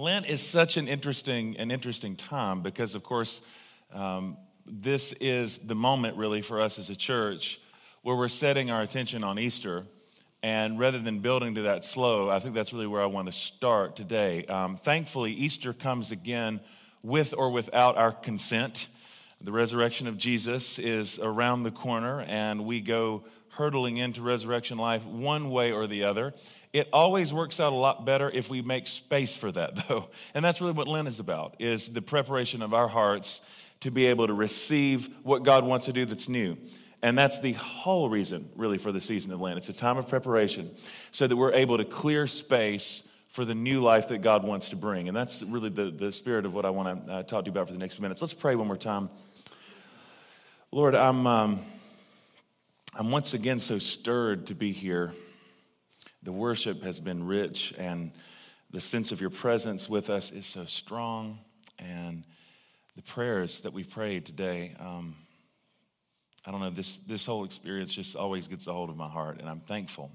Lent is such an interesting, an interesting time because, of course, um, this is the moment really for us as a church where we're setting our attention on Easter. And rather than building to that slow, I think that's really where I want to start today. Um, thankfully, Easter comes again with or without our consent. The resurrection of Jesus is around the corner, and we go hurtling into resurrection life one way or the other. It always works out a lot better if we make space for that, though. And that's really what Lent is about, is the preparation of our hearts to be able to receive what God wants to do that's new. And that's the whole reason, really, for the season of Lent. It's a time of preparation so that we're able to clear space for the new life that God wants to bring. And that's really the, the spirit of what I want to uh, talk to you about for the next few minutes. Let's pray one more time. Lord, I'm, um, I'm once again so stirred to be here. The worship has been rich, and the sense of your presence with us is so strong. And the prayers that we prayed today, um, I don't know, this, this whole experience just always gets a hold of my heart, and I'm thankful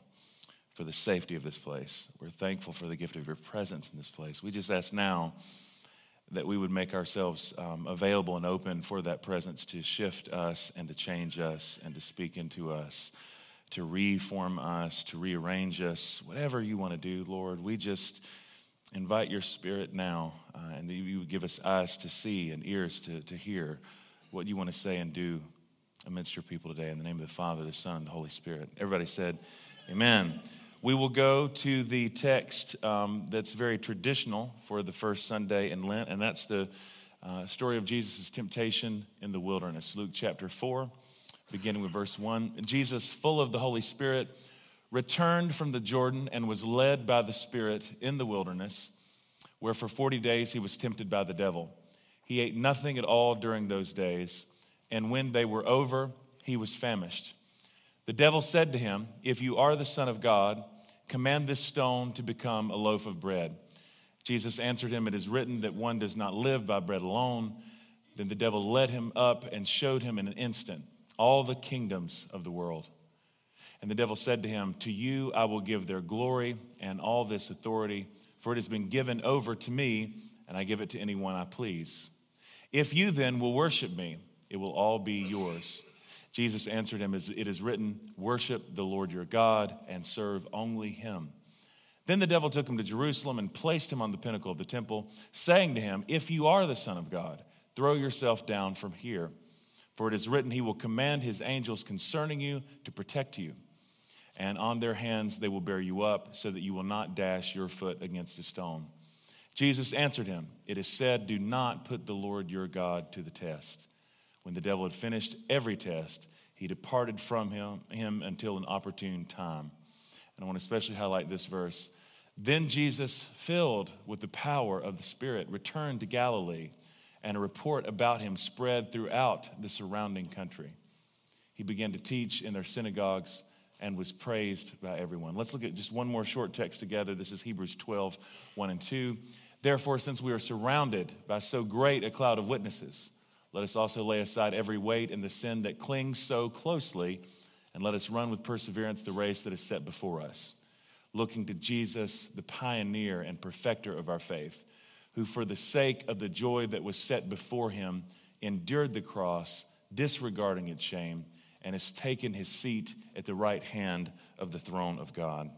for the safety of this place. We're thankful for the gift of your presence in this place. We just ask now that we would make ourselves um, available and open for that presence to shift us and to change us and to speak into us to reform us, to rearrange us, whatever you want to do, Lord. We just invite your spirit now, uh, and that you would give us eyes to see and ears to, to hear what you want to say and do amidst your people today. In the name of the Father, the Son, the Holy Spirit. Everybody said, Amen. We will go to the text um, that's very traditional for the first Sunday in Lent, and that's the uh, story of Jesus' temptation in the wilderness. Luke chapter 4 beginning with verse 1. Jesus, full of the Holy Spirit, returned from the Jordan and was led by the Spirit in the wilderness, where for 40 days he was tempted by the devil. He ate nothing at all during those days, and when they were over, he was famished. The devil said to him, If you are the Son of God, command this stone to become a loaf of bread. Jesus answered him, It is written that one does not live by bread alone. Then the devil led him up and showed him in an instant all the kingdoms of the world. And the devil said to him, To you I will give their glory and all this authority, for it has been given over to me, and I give it to anyone I please. If you then will worship me, it will all be yours. Jesus answered him, It is written, Worship the Lord your God and serve only him. Then the devil took him to Jerusalem and placed him on the pinnacle of the temple, saying to him, If you are the Son of God, throw yourself down from here. For it is written, He will command His angels concerning you to protect you. And on their hands they will bear you up, so that you will not dash your foot against a stone. Jesus answered him, It is said, Do not put the Lord your God to the test. When the devil had finished every test, he departed from him, him until an opportune time. And I want to especially highlight this verse. Then Jesus, filled with the power of the Spirit, returned to Galilee and a report about him spread throughout the surrounding country. He began to teach in their synagogues and was praised by everyone. Let's look at just one more short text together. This is Hebrews 12, 1 and 2. Therefore, since we are surrounded by so great a cloud of witnesses, let us also lay aside every weight and the sin that clings so closely, and let us run with perseverance the race that is set before us, looking to Jesus, the pioneer and perfecter of our faith who, for the sake of the joy that was set before him, endured the cross, disregarding its shame, and has taken his seat at the right hand of the throne of God.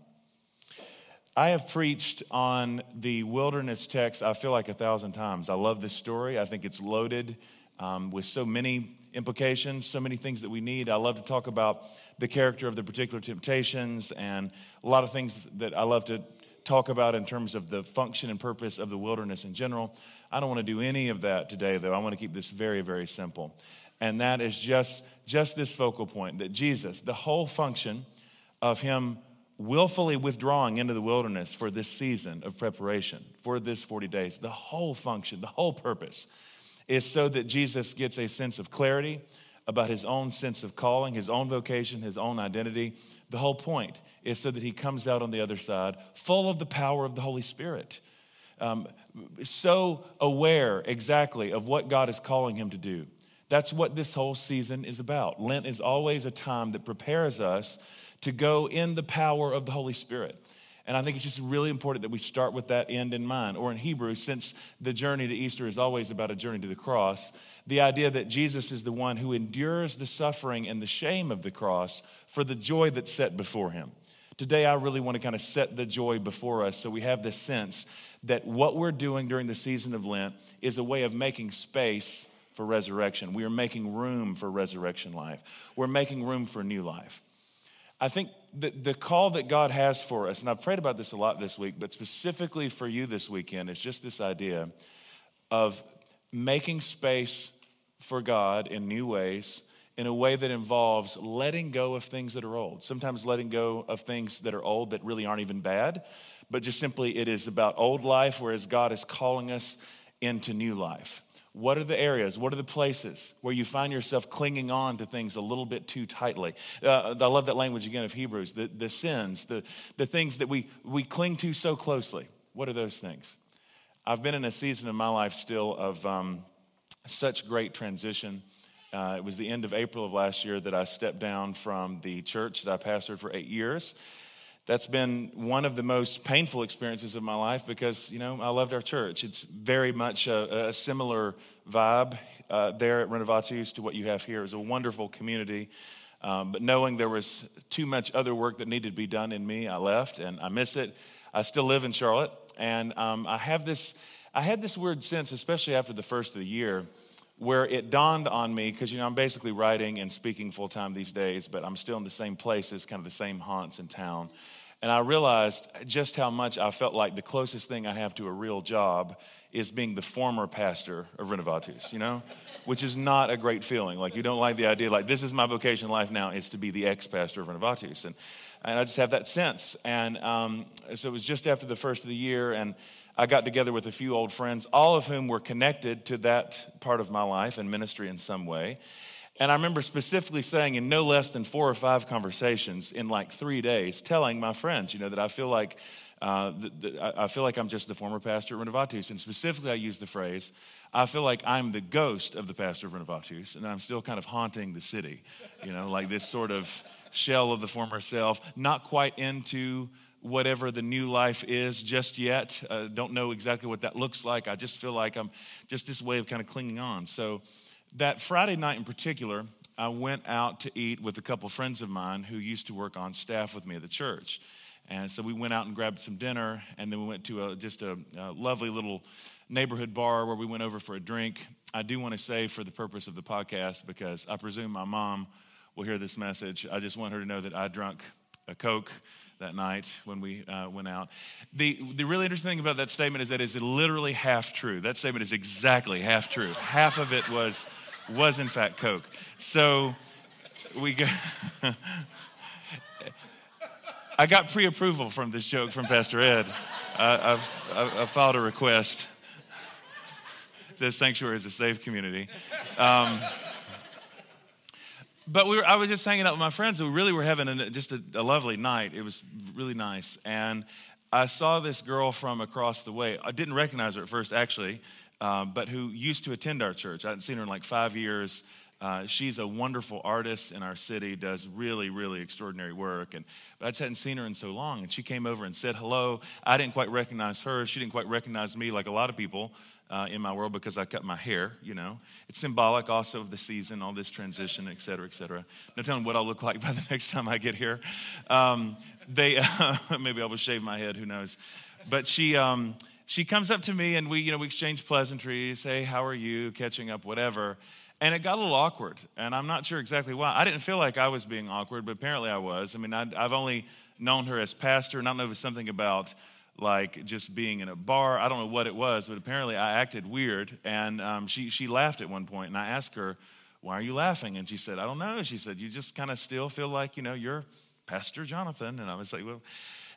I have preached on the wilderness text, I feel like a thousand times. I love this story. I think it's loaded um, with so many implications, so many things that we need. I love to talk about the character of the particular temptations and a lot of things that I love to talk about in terms of the function and purpose of the wilderness in general. I don't want to do any of that today, though. I want to keep this very, very simple. And that is just, just this focal point that Jesus, the whole function of him willfully withdrawing into the wilderness for this season of preparation, for this 40 days, the whole function, the whole purpose is so that Jesus gets a sense of clarity about his own sense of calling, his own vocation, his own identity. The whole point is so that he comes out on the other side full of the power of the Holy Spirit. Um, so aware exactly of what God is calling him to do. That's what this whole season is about. Lent is always a time that prepares us to go in the power of the Holy Spirit. And I think it's just really important that we start with that end in mind. Or in Hebrew, since the journey to Easter is always about a journey to the cross, the idea that Jesus is the one who endures the suffering and the shame of the cross for the joy that's set before him. Today, I really want to kind of set the joy before us so we have this sense that what we're doing during the season of Lent is a way of making space for resurrection. We are making room for resurrection life, we're making room for new life. I think the, the call that God has for us, and I've prayed about this a lot this week, but specifically for you this weekend, is just this idea of making space for God in new ways, in a way that involves letting go of things that are old. Sometimes letting go of things that are old that really aren't even bad, but just simply it is about old life, whereas God is calling us into new life. What are the areas? What are the places where you find yourself clinging on to things a little bit too tightly? Uh, I love that language again of Hebrews the, the sins, the, the things that we, we cling to so closely. What are those things? I've been in a season of my life still of um, such great transition. Uh, it was the end of April of last year that I stepped down from the church that I pastored for eight years that's been one of the most painful experiences of my life because you know i loved our church. It's very much a, a similar vibe uh, there at renovatus to what you have here. It's a wonderful community. Um, but knowing there was too much other work that needed to be done in me i left and i miss it. I still live in charlotte. And um, i have this i had this weird sense especially after the first of the year where it dawned on me because you know i'm basically writing and speaking full time these days but i'm still in the same places kind of the same haunts in town. And i realized just how much i felt like the closest thing i have to a real job is being the former pastor of renovatus you know? Which is not a great feeling. Like you don't like the idea like this is my vocation life now is to be the ex-pastor of renovatus. And, and i just have that sense. And um, so it was just after the first of the year and I got together with a few old friends, all of whom were connected to that part of my life and ministry in some way. And I remember specifically saying in no less than four or five conversations in like three days, telling my friends, you know, that I feel like uh, I feel like I'm just the former pastor at Renovatus. And specifically, I use the phrase, I feel like I'm the ghost of the pastor of Renovatus, and I'm still kind of haunting the city, you know, like this sort of shell of the former self, not quite into whatever the new life is just yet. Uh, don't know exactly what that looks like. I just feel like I'm just this way of kind of clinging on. So, that Friday night in particular, I went out to eat with a couple friends of mine who used to work on staff with me at the church. And so we went out and grabbed some dinner, and then we went to a, just a, a lovely little neighborhood bar where we went over for a drink. I do want to say, for the purpose of the podcast, because I presume my mom will hear this message, I just want her to know that I drank a Coke that night when we uh, went out. The, the really interesting thing about that statement is that it's literally half true. That statement is exactly half true. half of it was, was in fact Coke. So we got. I got pre approval from this joke from Pastor Ed. Uh, I've, I've, filed a request. The sanctuary is a safe community. Um, but we were, I was just hanging out with my friends. who really were having a, just a, a lovely night. It was really nice. And I saw this girl from across the way. I didn't recognize her at first, actually, um, but who used to attend our church. I hadn't seen her in like five years. Uh, she's a wonderful artist in our city, does really, really extraordinary work. And but I just hadn't seen her in so long. And she came over and said hello. I didn't quite recognize her. She didn't quite recognize me, like a lot of people uh, in my world because I cut my hair, you know. It's symbolic also of the season, all this transition, et cetera, et cetera. No telling what I'll look like by the next time I get here. Um, they, uh, maybe I will shave my head, who knows. But she, um, she comes up to me and we, you know, we exchange pleasantries, say, how are you, catching up, whatever. And it got a little awkward. And I'm not sure exactly why. I didn't feel like I was being awkward, but apparently I was. I mean, i have only known her as pastor, and I don't know if it's something about like just being in a bar. I don't know what it was, but apparently I acted weird. And um, she, she laughed at one point, and I asked her, Why are you laughing? And she said, I don't know. She said, You just kind of still feel like, you know, you're Pastor Jonathan. And I was like, Well,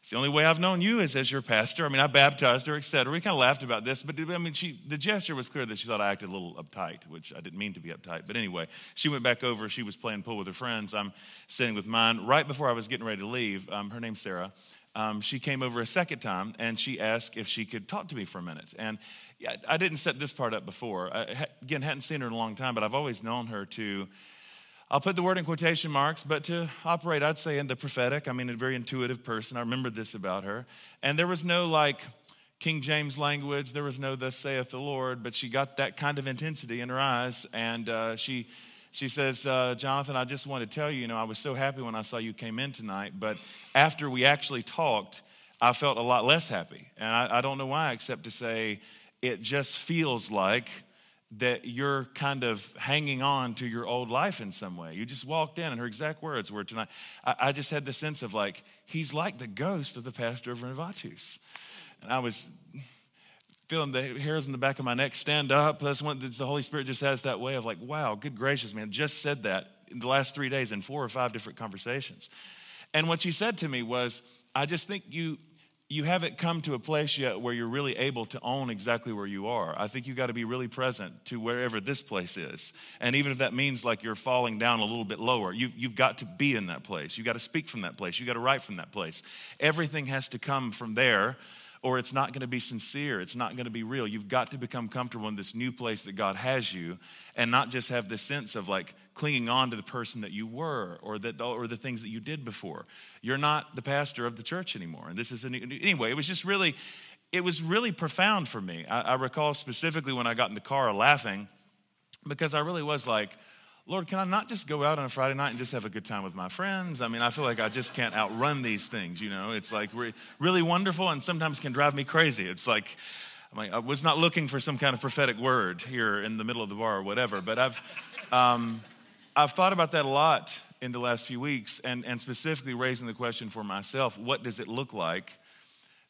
it's the only way I've known you is as your pastor. I mean, I baptized her, etc. We kind of laughed about this, but I mean, she, the gesture was clear that she thought I acted a little uptight, which I didn't mean to be uptight. But anyway, she went back over. She was playing pool with her friends. I'm sitting with mine. Right before I was getting ready to leave, um, her name's Sarah um, she came over a second time and she asked if she could talk to me for a minute. And I didn't set this part up before. I, again, hadn't seen her in a long time, but I've always known her to. I'll put the word in quotation marks, but to operate, I'd say in the prophetic. I mean, a very intuitive person. I remembered this about her. And there was no like King James language, there was no thus saith the Lord, but she got that kind of intensity in her eyes. And uh, she, she says, uh, Jonathan, I just want to tell you, you know, I was so happy when I saw you came in tonight, but after we actually talked, I felt a lot less happy. And I, I don't know why, except to say, it just feels like that you're kind of hanging on to your old life in some way. You just walked in, and her exact words were tonight. I, I just had the sense of like, he's like the ghost of the pastor of Renovatus. And I was feeling the hairs in the back of my neck stand up. That's when the Holy Spirit just has that way of like, wow, good gracious, man, just said that in the last three days in four or five different conversations. And what she said to me was, I just think you you haven't come to a place yet where you're really able to own exactly where you are. I think you've got to be really present to wherever this place is. And even if that means like you're falling down a little bit lower, you've, you've got to be in that place. You've got to speak from that place. You've got to write from that place. Everything has to come from there or it's not going to be sincere. It's not going to be real. You've got to become comfortable in this new place that God has you and not just have this sense of like clinging on to the person that you were or that or the things that you did before. You're not the pastor of the church anymore. And this is an, anyway, it was just really it was really profound for me. I, I recall specifically when I got in the car laughing because I really was like, Lord, can I not just go out on a Friday night and just have a good time with my friends? I mean, I feel like I just can't outrun these things, you know? It's like re- really wonderful and sometimes can drive me crazy. It's like, I, mean, I was not looking for some kind of prophetic word here in the middle of the bar or whatever, but I've, um, I've thought about that a lot in the last few weeks and, and specifically raising the question for myself what does it look like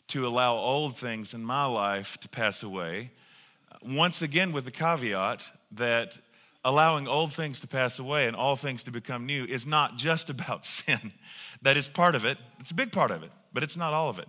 to allow old things in my life to pass away? Once again, with the caveat that allowing old things to pass away and all things to become new is not just about sin. That is part of it, it's a big part of it, but it's not all of it.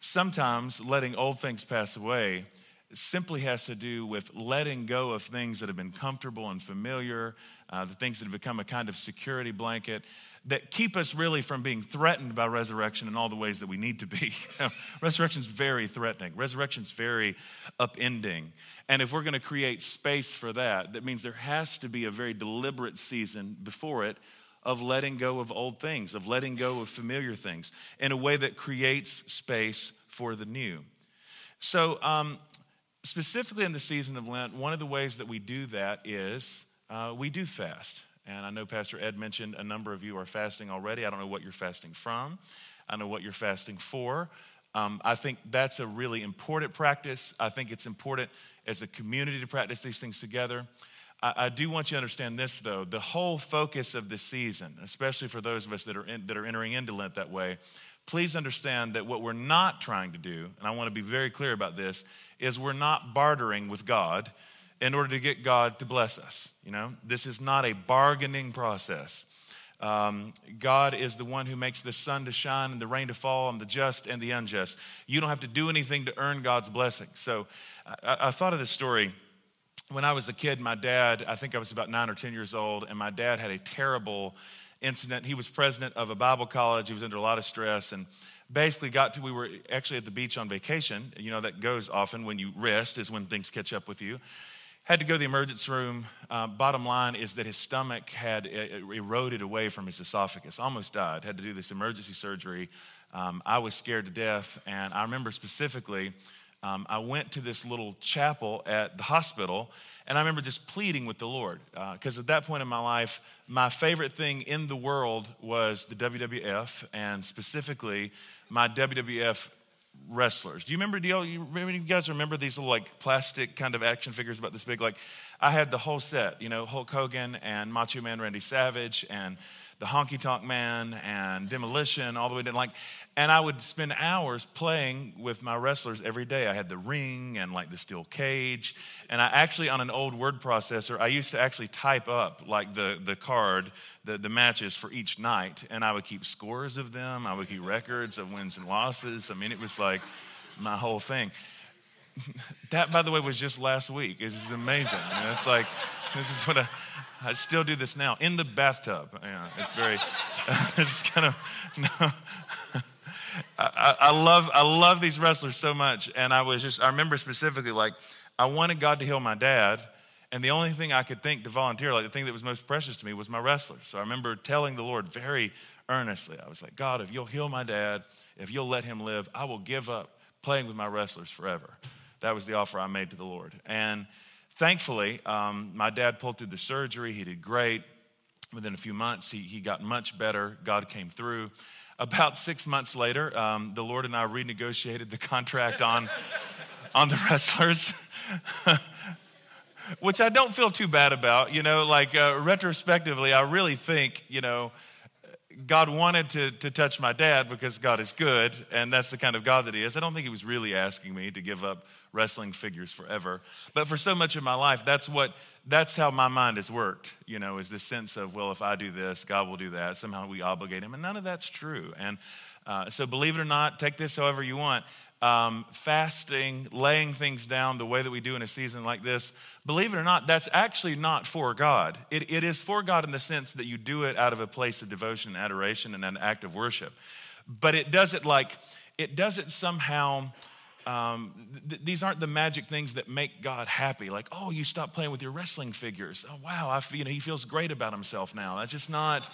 Sometimes letting old things pass away simply has to do with letting go of things that have been comfortable and familiar, uh, the things that have become a kind of security blanket that keep us really from being threatened by resurrection in all the ways that we need to be. resurrection is very threatening. Resurrection is very upending. And if we're going to create space for that, that means there has to be a very deliberate season before it of letting go of old things, of letting go of familiar things in a way that creates space for the new. So, um, specifically in the season of Lent, one of the ways that we do that is uh, we do fast. And I know Pastor Ed mentioned a number of you are fasting already. I don't know what you're fasting from, I know what you're fasting for. Um, I think that's a really important practice. I think it's important as a community to practice these things together. I, I, do want you to understand this, though. The whole focus of the season, especially for those of us that are, in, that are entering into Lent that way, please understand that what we're not trying to do, and I want to be very clear about this, is we're not bartering with God in order to get God to bless us. You know, this is not a bargaining process. Um, God is the one who makes the sun to shine and the rain to fall on the just and the unjust. You don't have to do anything to earn God's blessing. So I, I thought of this story. When I was a kid, my dad, I think I was about nine or 10 years old, and my dad had a terrible incident. He was president of a Bible college. He was under a lot of stress and basically got to, we were actually at the beach on vacation. You know, that goes often when you rest, is when things catch up with you. Had to go to the emergency room. Uh, bottom line is that his stomach had eroded away from his esophagus, almost died. Had to do this emergency surgery. Um, I was scared to death, and I remember specifically, um, I went to this little chapel at the hospital, and I remember just pleading with the Lord. Because uh, at that point in my life, my favorite thing in the world was the WWF, and specifically my WWF wrestlers. Do you remember? Do you, remember, you guys remember these little like plastic kind of action figures about this big? Like, I had the whole set. You know, Hulk Hogan and Macho Man Randy Savage and the Honky Tonk Man and Demolition, all the way to like, and I would spend hours playing with my wrestlers every day. I had the ring and like the steel cage. And I actually, on an old word processor, I used to actually type up like the, the card, the, the matches for each night. And I would keep scores of them. I would keep records of wins and losses. I mean, it was like my whole thing. that, by the way, was just last week. It's amazing. It's like, this is what I, I still do this now in the bathtub. Yeah, it's very, it's kind of, no. I, I, love I love these wrestlers so much, and I was just I remember specifically like I wanted God to heal my dad, And the only thing I could think to volunteer, like the thing that was most precious to me, was my wrestlers. So I remember telling the Lord very earnestly, I was like, God, if you'll heal my dad, if you'll let him live, I will give up playing with my wrestlers forever. That was the offer I made to the Lord. And thankfully, um, my dad pulled through the surgery. He did great. Within a few months, he, he got much better. God came through. About six months later, um, the Lord and I renegotiated the contract on, on the wrestlers. which I don't feel too bad about. You know, like uh, retrospectively, I really think, you know, God wanted to, to touch my dad because God is good, and that's the kind of God that He is. I don't think He was really asking me to give up wrestling figures forever. But for so much of my life, that's what that's how my mind has worked, you know, is this sense of, well, if I do this, God will do that. Somehow we obligate Him. And none of that's true. And uh, so, believe it or not, take this however you want um, fasting, laying things down the way that we do in a season like this, believe it or not, that's actually not for God. It, it is for God in the sense that you do it out of a place of devotion, and adoration, and an act of worship. But it does it like, it does it somehow. Um, th- these aren't the magic things that make God happy. Like, oh, you stop playing with your wrestling figures. Oh, wow, I, you know, he feels great about himself now. That's just not.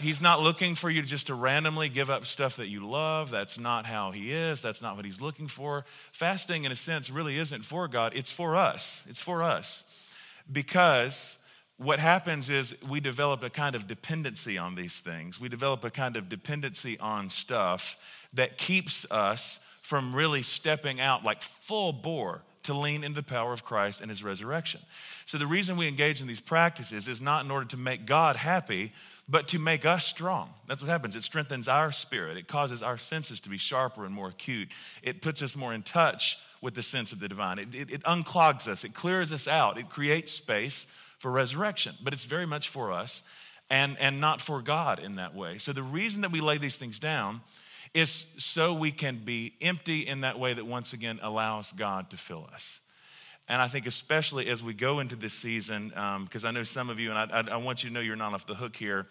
He's not looking for you just to randomly give up stuff that you love. That's not how he is. That's not what he's looking for. Fasting, in a sense, really isn't for God, it's for us. It's for us. Because what happens is we develop a kind of dependency on these things. We develop a kind of dependency on stuff that keeps us from really stepping out like full bore to lean into the power of Christ and his resurrection. So the reason we engage in these practices is not in order to make God happy, but to make us strong. That's what happens. It strengthens our spirit, it causes our senses to be sharper and more acute, it puts us more in touch with the sense of the divine. It, it, it unclogs us, it clears us out, it creates space for resurrection, but it's very much for us and, and not for God in that way. So the reason that we lay these things down is so we can be empty in that way that once again allows God to fill us. And I think, especially as we go into this season, because um, I know some of you, and I, I, I, want you to know you're not off the hook here.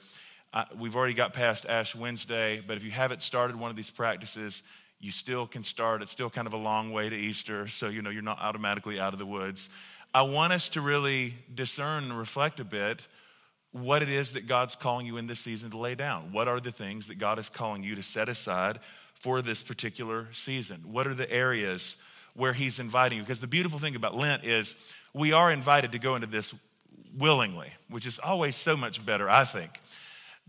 Uh, we've already got past Ash Wednesday, but if you haven't started one of these practices, you still can start. It's still kind of a long way to Easter, so you know you're not automatically out of the woods. I want us to really discern and reflect a bit what it is that God's calling you in this season to lay down. What are the things that God is calling you to set aside for this particular season? What are the areas where He's inviting you? Because the beautiful thing about Lent is we are invited to go into this willingly, which is always so much better, I think,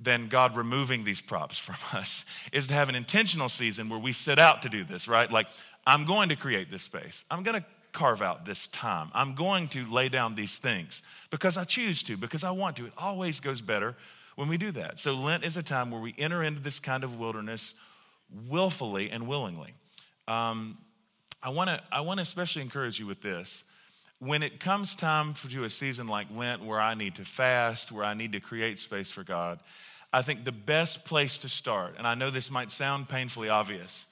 than God removing these props from us, is to have an intentional season where we set out to do this, right? Like, I'm going to create this space. I'm going to carve out this time. I'm going to lay down these things because I choose to, because I want to. It always goes better when we do that. So, Lent is a time where we enter into this kind of wilderness willfully and willingly. Um, I want to I want to especially encourage you with this. When it comes time for do a season like Lent, where I need to fast, where I need to create space for God, I think the best place to start, and I know this might sound painfully obvious,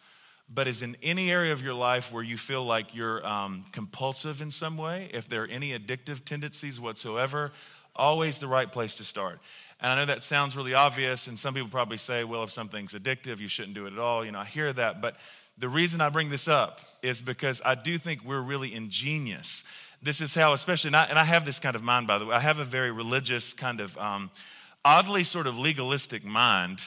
but is in any area of your life where you feel like you're um, compulsive in some way, if there are any addictive tendencies whatsoever, always the right place to start. And I know that sounds really obvious, and some people probably say, well, if something's addictive, you shouldn't do it at all. You know, I hear that. But the reason I bring this up is because I do think we're really ingenious. This is how, especially, and I, and I have this kind of mind, by the way, I have a very religious, kind of um, oddly sort of legalistic mind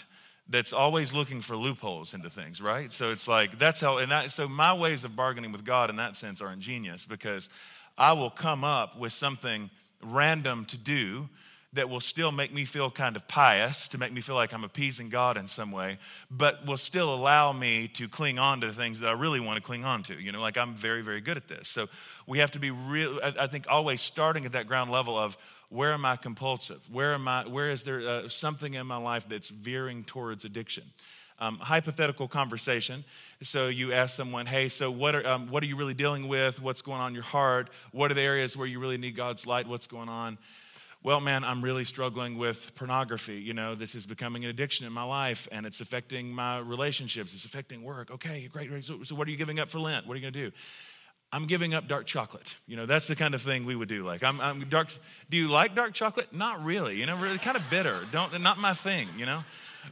that's always looking for loopholes into things, right? So it's like that's how, and that, so my ways of bargaining with God in that sense are ingenious because I will come up with something random to do that will still make me feel kind of pious, to make me feel like I'm appeasing God in some way, but will still allow me to cling on to the things that I really want to cling on to. You know, like I'm very, very good at this. So we have to be real, I think, always starting at that ground level of where am I compulsive? Where am I? Where is there uh, something in my life that's veering towards addiction? Um, hypothetical conversation. So you ask someone, "Hey, so what are um, what are you really dealing with? What's going on in your heart? What are the areas where you really need God's light? What's going on?" Well, man, I'm really struggling with pornography. You know, this is becoming an addiction in my life, and it's affecting my relationships. It's affecting work. Okay, great. great. So, so what are you giving up for Lent? What are you going to do? I'm giving up dark chocolate. You know, that's the kind of thing we would do. Like, I'm, I'm dark. Do you like dark chocolate? Not really. You know, really kind of bitter. Don't, not my thing. You know,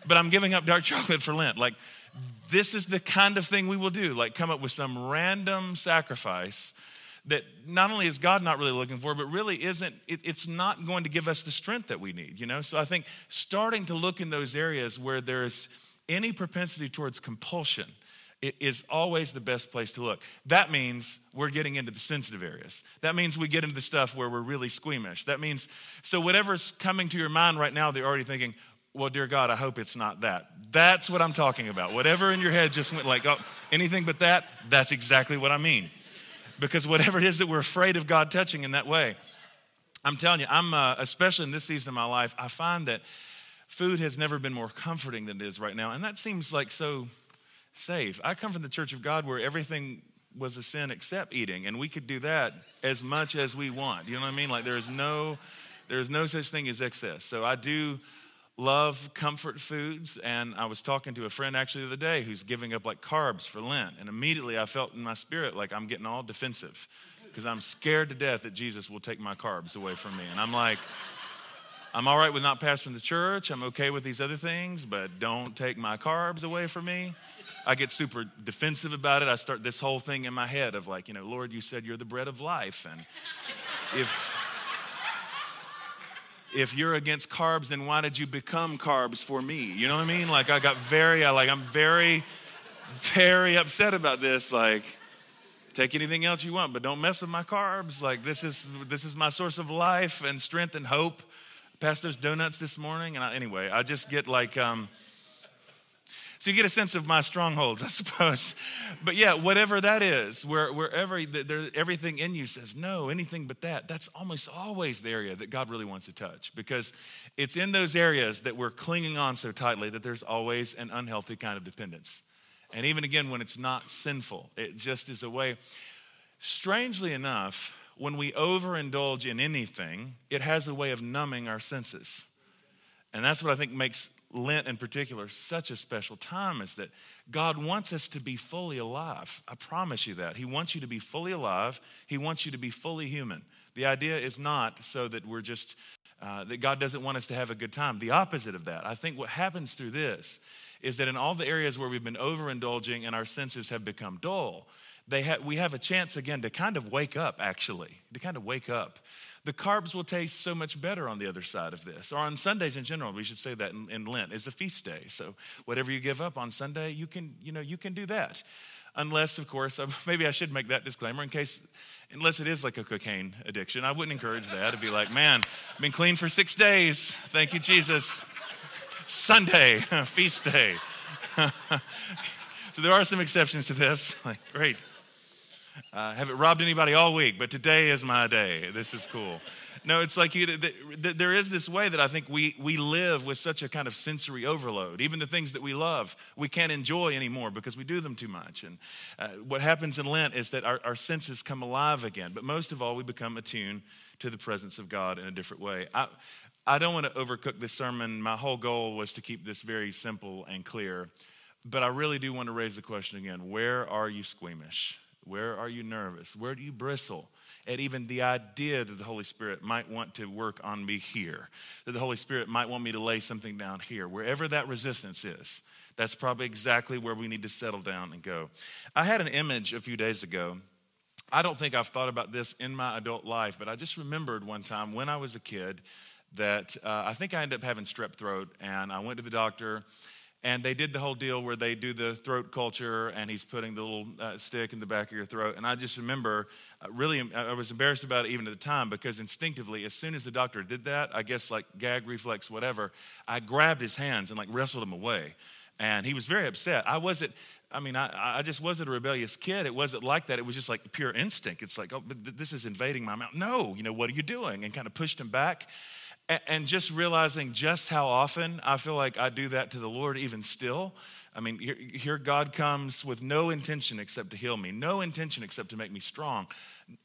but I'm giving up dark chocolate for Lent. Like, this is the kind of thing we will do. Like, come up with some random sacrifice that not only is God not really looking for, but really isn't, it, it's not going to give us the strength that we need, you know? So I think starting to look in those areas where there's any propensity towards compulsion is always the best place to look. That means we're getting into the sensitive areas. That means we get into the stuff where we're really squeamish. That means, so whatever's coming to your mind right now, they're already thinking, well, dear God, I hope it's not that. That's what I'm talking about. Whatever in your head just went like, oh, anything but that, that's exactly what I mean. Because whatever it is that we're afraid of God touching in that way, I'm telling you, I'm, uh, especially in this season of my life, I find that food has never been more comforting than it is right now. And that seems like so safe. I come from the church of God where everything was a sin except eating, and we could do that as much as we want. You know what I mean? Like there is no, there is no such thing as excess. So I do love comfort foods. And I was talking to a friend actually the other day who's giving up like carbs for Lent. And immediately I felt in my spirit like I'm getting all defensive because I'm scared to death that Jesus will take my carbs away from me. And I'm like, I'm all right with not pastoring the church. I'm okay with these other things, but don't take my carbs away from me. I get super defensive about it. I start this whole thing in my head of like, you know, Lord, you said you're the bread of life. And if if you're against carbs, then why did you become carbs for me? You know what I mean? Like I got very, I like I'm very, very upset about this. Like, take anything else you want, but don't mess with my carbs. Like this is this is my source of life and strength and hope. Pastor's donuts this morning, and I, anyway, I just get like. Um, so you get a sense of my strongholds, I suppose. But yeah, whatever that is, where, wherever there, everything in you says no, anything but that, that's almost always the area that God really wants to touch because it's in those areas that we're clinging on so tightly that there's always an unhealthy kind of dependence. And even again, when it's not sinful, it just is a way. Strangely enough, when we overindulge in anything, it has a way of numbing our senses. And that's what I think makes Lent in particular such a special time is that God wants us to be fully alive. I promise you that. He wants you to be fully alive, He wants you to be fully human. The idea is not so that we're just, uh, that God doesn't want us to have a good time. The opposite of that. I think what happens through this is that in all the areas where we've been overindulging and our senses have become dull, they ha- we have a chance again to kind of wake up, actually, to kind of wake up the carbs will taste so much better on the other side of this. Or on Sundays in general, we should say that in, in Lent is a feast day. So whatever you give up on Sunday, you can, you know, you can do that. Unless, of course, maybe I should make that disclaimer in case, unless it is like a cocaine addiction. I wouldn't encourage that. to be like, man, I've been clean for six days. Thank you, Jesus. Sunday, feast day. so there are some exceptions to this. Like, great. Uh, haven't robbed anybody all week, but today is my day. This is cool. No, it's like you, there is this way that I think we, we live with such a kind of sensory overload. Even the things that we love, we can't enjoy anymore because we do them too much. And uh, what happens in Lent is that our, our senses come alive again. But most of all, we become attuned to the presence of God in a different way. I, I don't want to overcook this sermon. My whole goal was to keep this very simple and clear. But I really do want to raise the question again where are you squeamish? Where are you nervous? Where do you bristle at even the idea that the Holy Spirit might want to work on me here? That the Holy Spirit might want me to lay something down here? Wherever that resistance is, that's probably exactly where we need to settle down and go. I had an image a few days ago. I don't think I've thought about this in my adult life, but I just remembered one time when I was a kid that uh, I think I ended up having strep throat, and I went to the doctor and they did the whole deal where they do the throat culture and he's putting the little uh, stick in the back of your throat and i just remember uh, really i was embarrassed about it even at the time because instinctively as soon as the doctor did that i guess like gag reflex whatever i grabbed his hands and like wrestled him away and he was very upset i wasn't I mean, I, I just wasn't a rebellious kid. It wasn't like that. It was just like pure instinct. It's like, oh, this is invading my mouth. No, you know, what are you doing? And kind of pushed him back and just realizing just how often I feel like I do that to the Lord, even still. I mean, here, God comes with no intention except to heal me, no intention except to make me strong.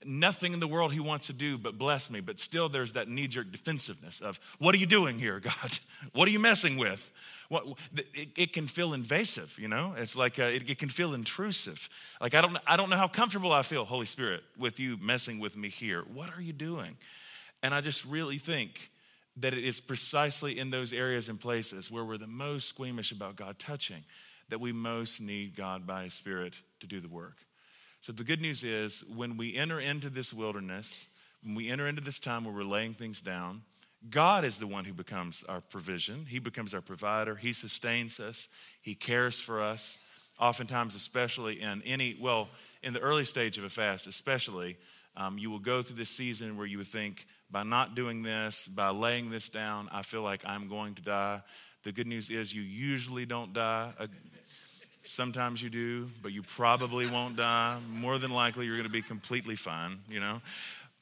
Nothing in the world He wants to do but bless me. But still, there's that knee jerk defensiveness of, What are you doing here, God? What are you messing with? What, it, it can feel invasive, you know? It's like uh, it, it can feel intrusive. Like, I don't, I don't know how comfortable I feel, Holy Spirit, with you messing with me here. What are you doing? And I just really think that it is precisely in those areas and places where we're the most squeamish about God touching that we most need God by His Spirit to do the work. So the good news is when we enter into this wilderness, when we enter into this time where we're laying things down, God is the one who becomes our provision. He becomes our provider. He sustains us. He cares for us. Oftentimes, especially in any, well, in the early stage of a fast, especially, um, you will go through this season where you would think, by not doing this, by laying this down, I feel like I'm going to die. The good news is you usually don't die. Uh, sometimes you do, but you probably won't die. More than likely, you're going to be completely fine, you know?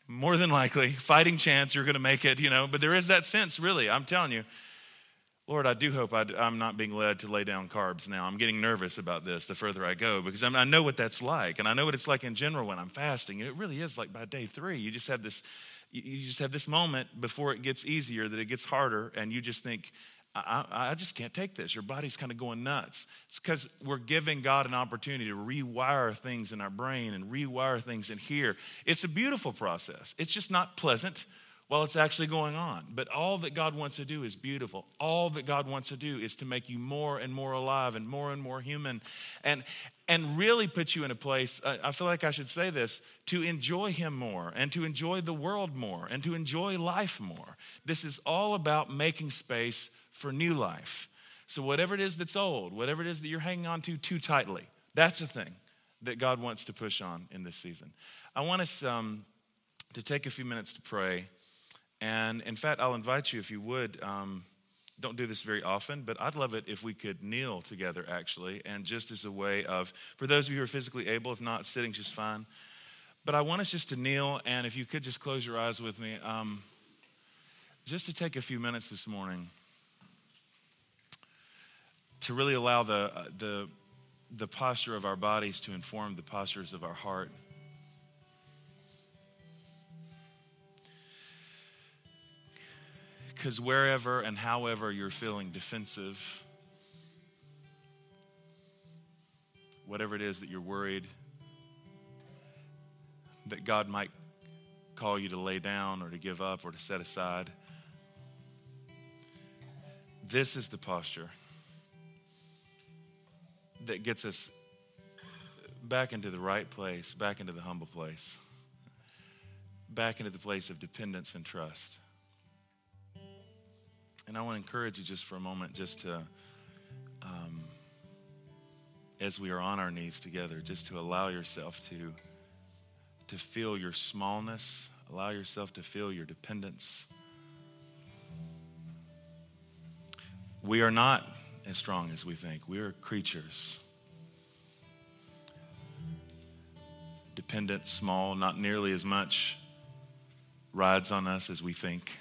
More than likely, fighting chance you're going to make it, you know? But there is that sense, really. I'm telling you, Lord, I do hope I, am not being led to lay down carbs now. I'm getting nervous about this the further I go because I know what that's like. And I know what it's like in general when I'm fasting. And it really is like by day three, you just have this you just have this moment before it gets easier that it gets harder and you just think I, I just can't take this. Your body's kind of going nuts. It's because we're giving God an opportunity to rewire things in our brain and rewire things in here. It's a beautiful process. It's just not pleasant while it's actually going on. But all that God wants to do is beautiful. All that God wants to do is to make you more and more alive and more and more human and, and really put you in a place, I feel like I should say this, to enjoy Him more and to enjoy the world more and to enjoy life more. This is all about making space for new life. So, whatever it is that's old, whatever it is that you're hanging on to too tightly, that's a thing that God wants to push on in this season. I want us um, to take a few minutes to pray. And in fact, I'll invite you, if you would, um, don't do this very often, but I'd love it if we could kneel together, actually, and just as a way of, for those of you who are physically able, if not, sitting's just fine. But I want us just to kneel, and if you could just close your eyes with me, um, just to take a few minutes this morning to really allow the, uh, the, the posture of our bodies to inform the postures of our heart. Because wherever and however you're feeling defensive, whatever it is that you're worried that God might call you to lay down or to give up or to set aside, this is the posture that gets us back into the right place, back into the humble place, back into the place of dependence and trust. And I want to encourage you just for a moment, just to, um, as we are on our knees together, just to allow yourself to, to feel your smallness, allow yourself to feel your dependence. We are not as strong as we think. We are creatures. Dependent, small, not nearly as much rides on us as we think.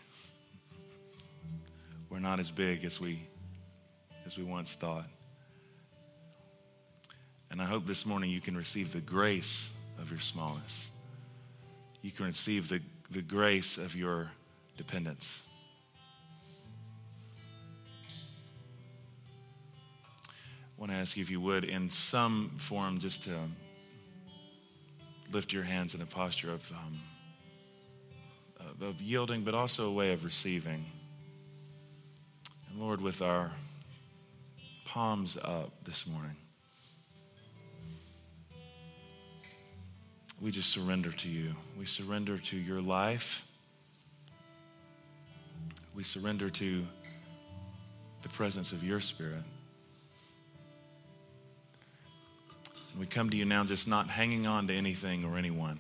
We're not as big as we as we once thought. And I hope this morning you can receive the grace of your smallness. You can receive the, the grace of your dependence. I want to ask you if you would, in some form, just to lift your hands in a posture of, um, of yielding, but also a way of receiving. Lord, with our palms up this morning, we just surrender to you. We surrender to your life. We surrender to the presence of your spirit. We come to you now just not hanging on to anything or anyone,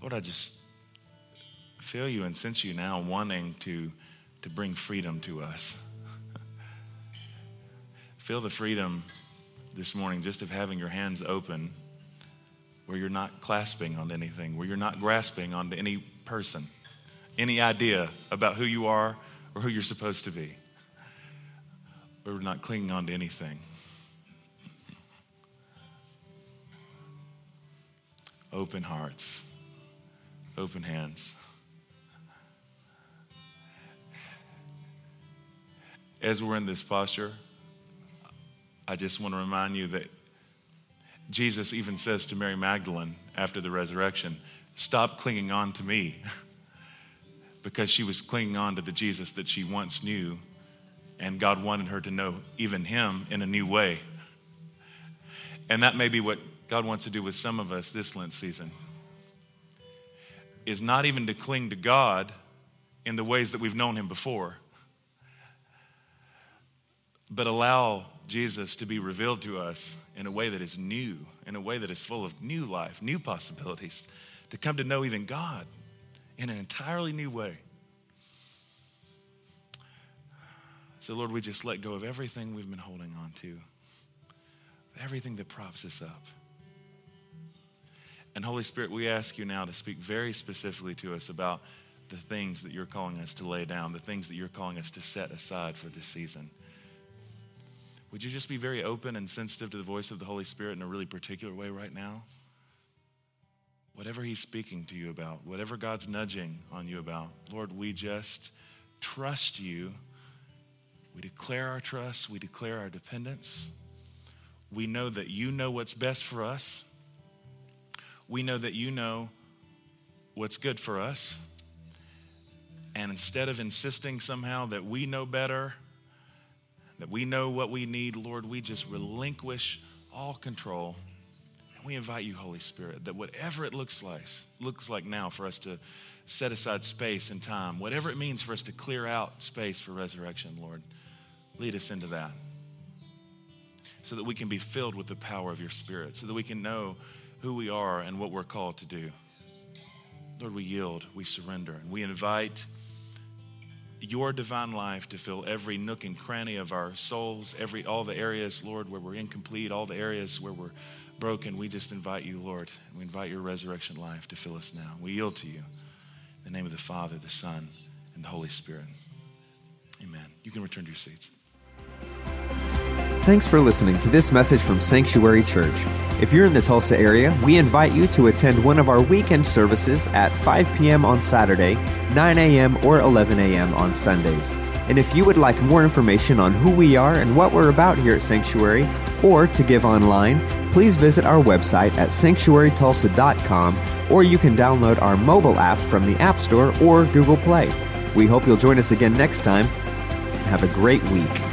Lord, I just feel you and sense you now wanting to, to bring freedom to us. feel the freedom this morning just of having your hands open where you're not clasping on anything, where you're not grasping onto any person, any idea about who you are or who you're supposed to be. We're not clinging on to anything. Open hearts, open hands. As we're in this posture, I just want to remind you that Jesus even says to Mary Magdalene after the resurrection, Stop clinging on to me. because she was clinging on to the Jesus that she once knew and God wanted her to know even Him in a new way. And that may be what God wants to do with some of us this Lent season. Is not even to cling to God in the ways that we've known Him before, but allow Jesus to be revealed to us in a way that is new, in a way that is full of new life, new possibilities, to come to know even God in an entirely new way. So, Lord, we just let go of everything we've been holding on to, everything that props us up. And, Holy Spirit, we ask you now to speak very specifically to us about the things that you're calling us to lay down, the things that you're calling us to set aside for this season. Would you just be very open and sensitive to the voice of the Holy Spirit in a really particular way right now? Whatever He's speaking to you about, whatever God's nudging on you about, Lord, we just trust you. We declare our trust, we declare our dependence. We know that you know what's best for us. We know that you know what's good for us. And instead of insisting somehow that we know better, that we know what we need, Lord, we just relinquish all control. And we invite you, Holy Spirit, that whatever it looks like, looks like now for us to set aside space and time, whatever it means for us to clear out space for resurrection, Lord, lead us into that. So that we can be filled with the power of your Spirit, so that we can know who we are and what we're called to do. Lord, we yield, we surrender, and we invite your divine life to fill every nook and cranny of our souls, every all the areas, Lord, where we're incomplete, all the areas where we're broken. We just invite you, Lord. We invite your resurrection life to fill us now. We yield to you. In the name of the Father, the Son, and the Holy Spirit. Amen. You can return to your seats. Thanks for listening to this message from Sanctuary Church. If you're in the Tulsa area, we invite you to attend one of our weekend services at 5 p.m. on Saturday, 9 a.m., or 11 a.m. on Sundays. And if you would like more information on who we are and what we're about here at Sanctuary, or to give online, please visit our website at sanctuarytulsa.com, or you can download our mobile app from the App Store or Google Play. We hope you'll join us again next time. Have a great week.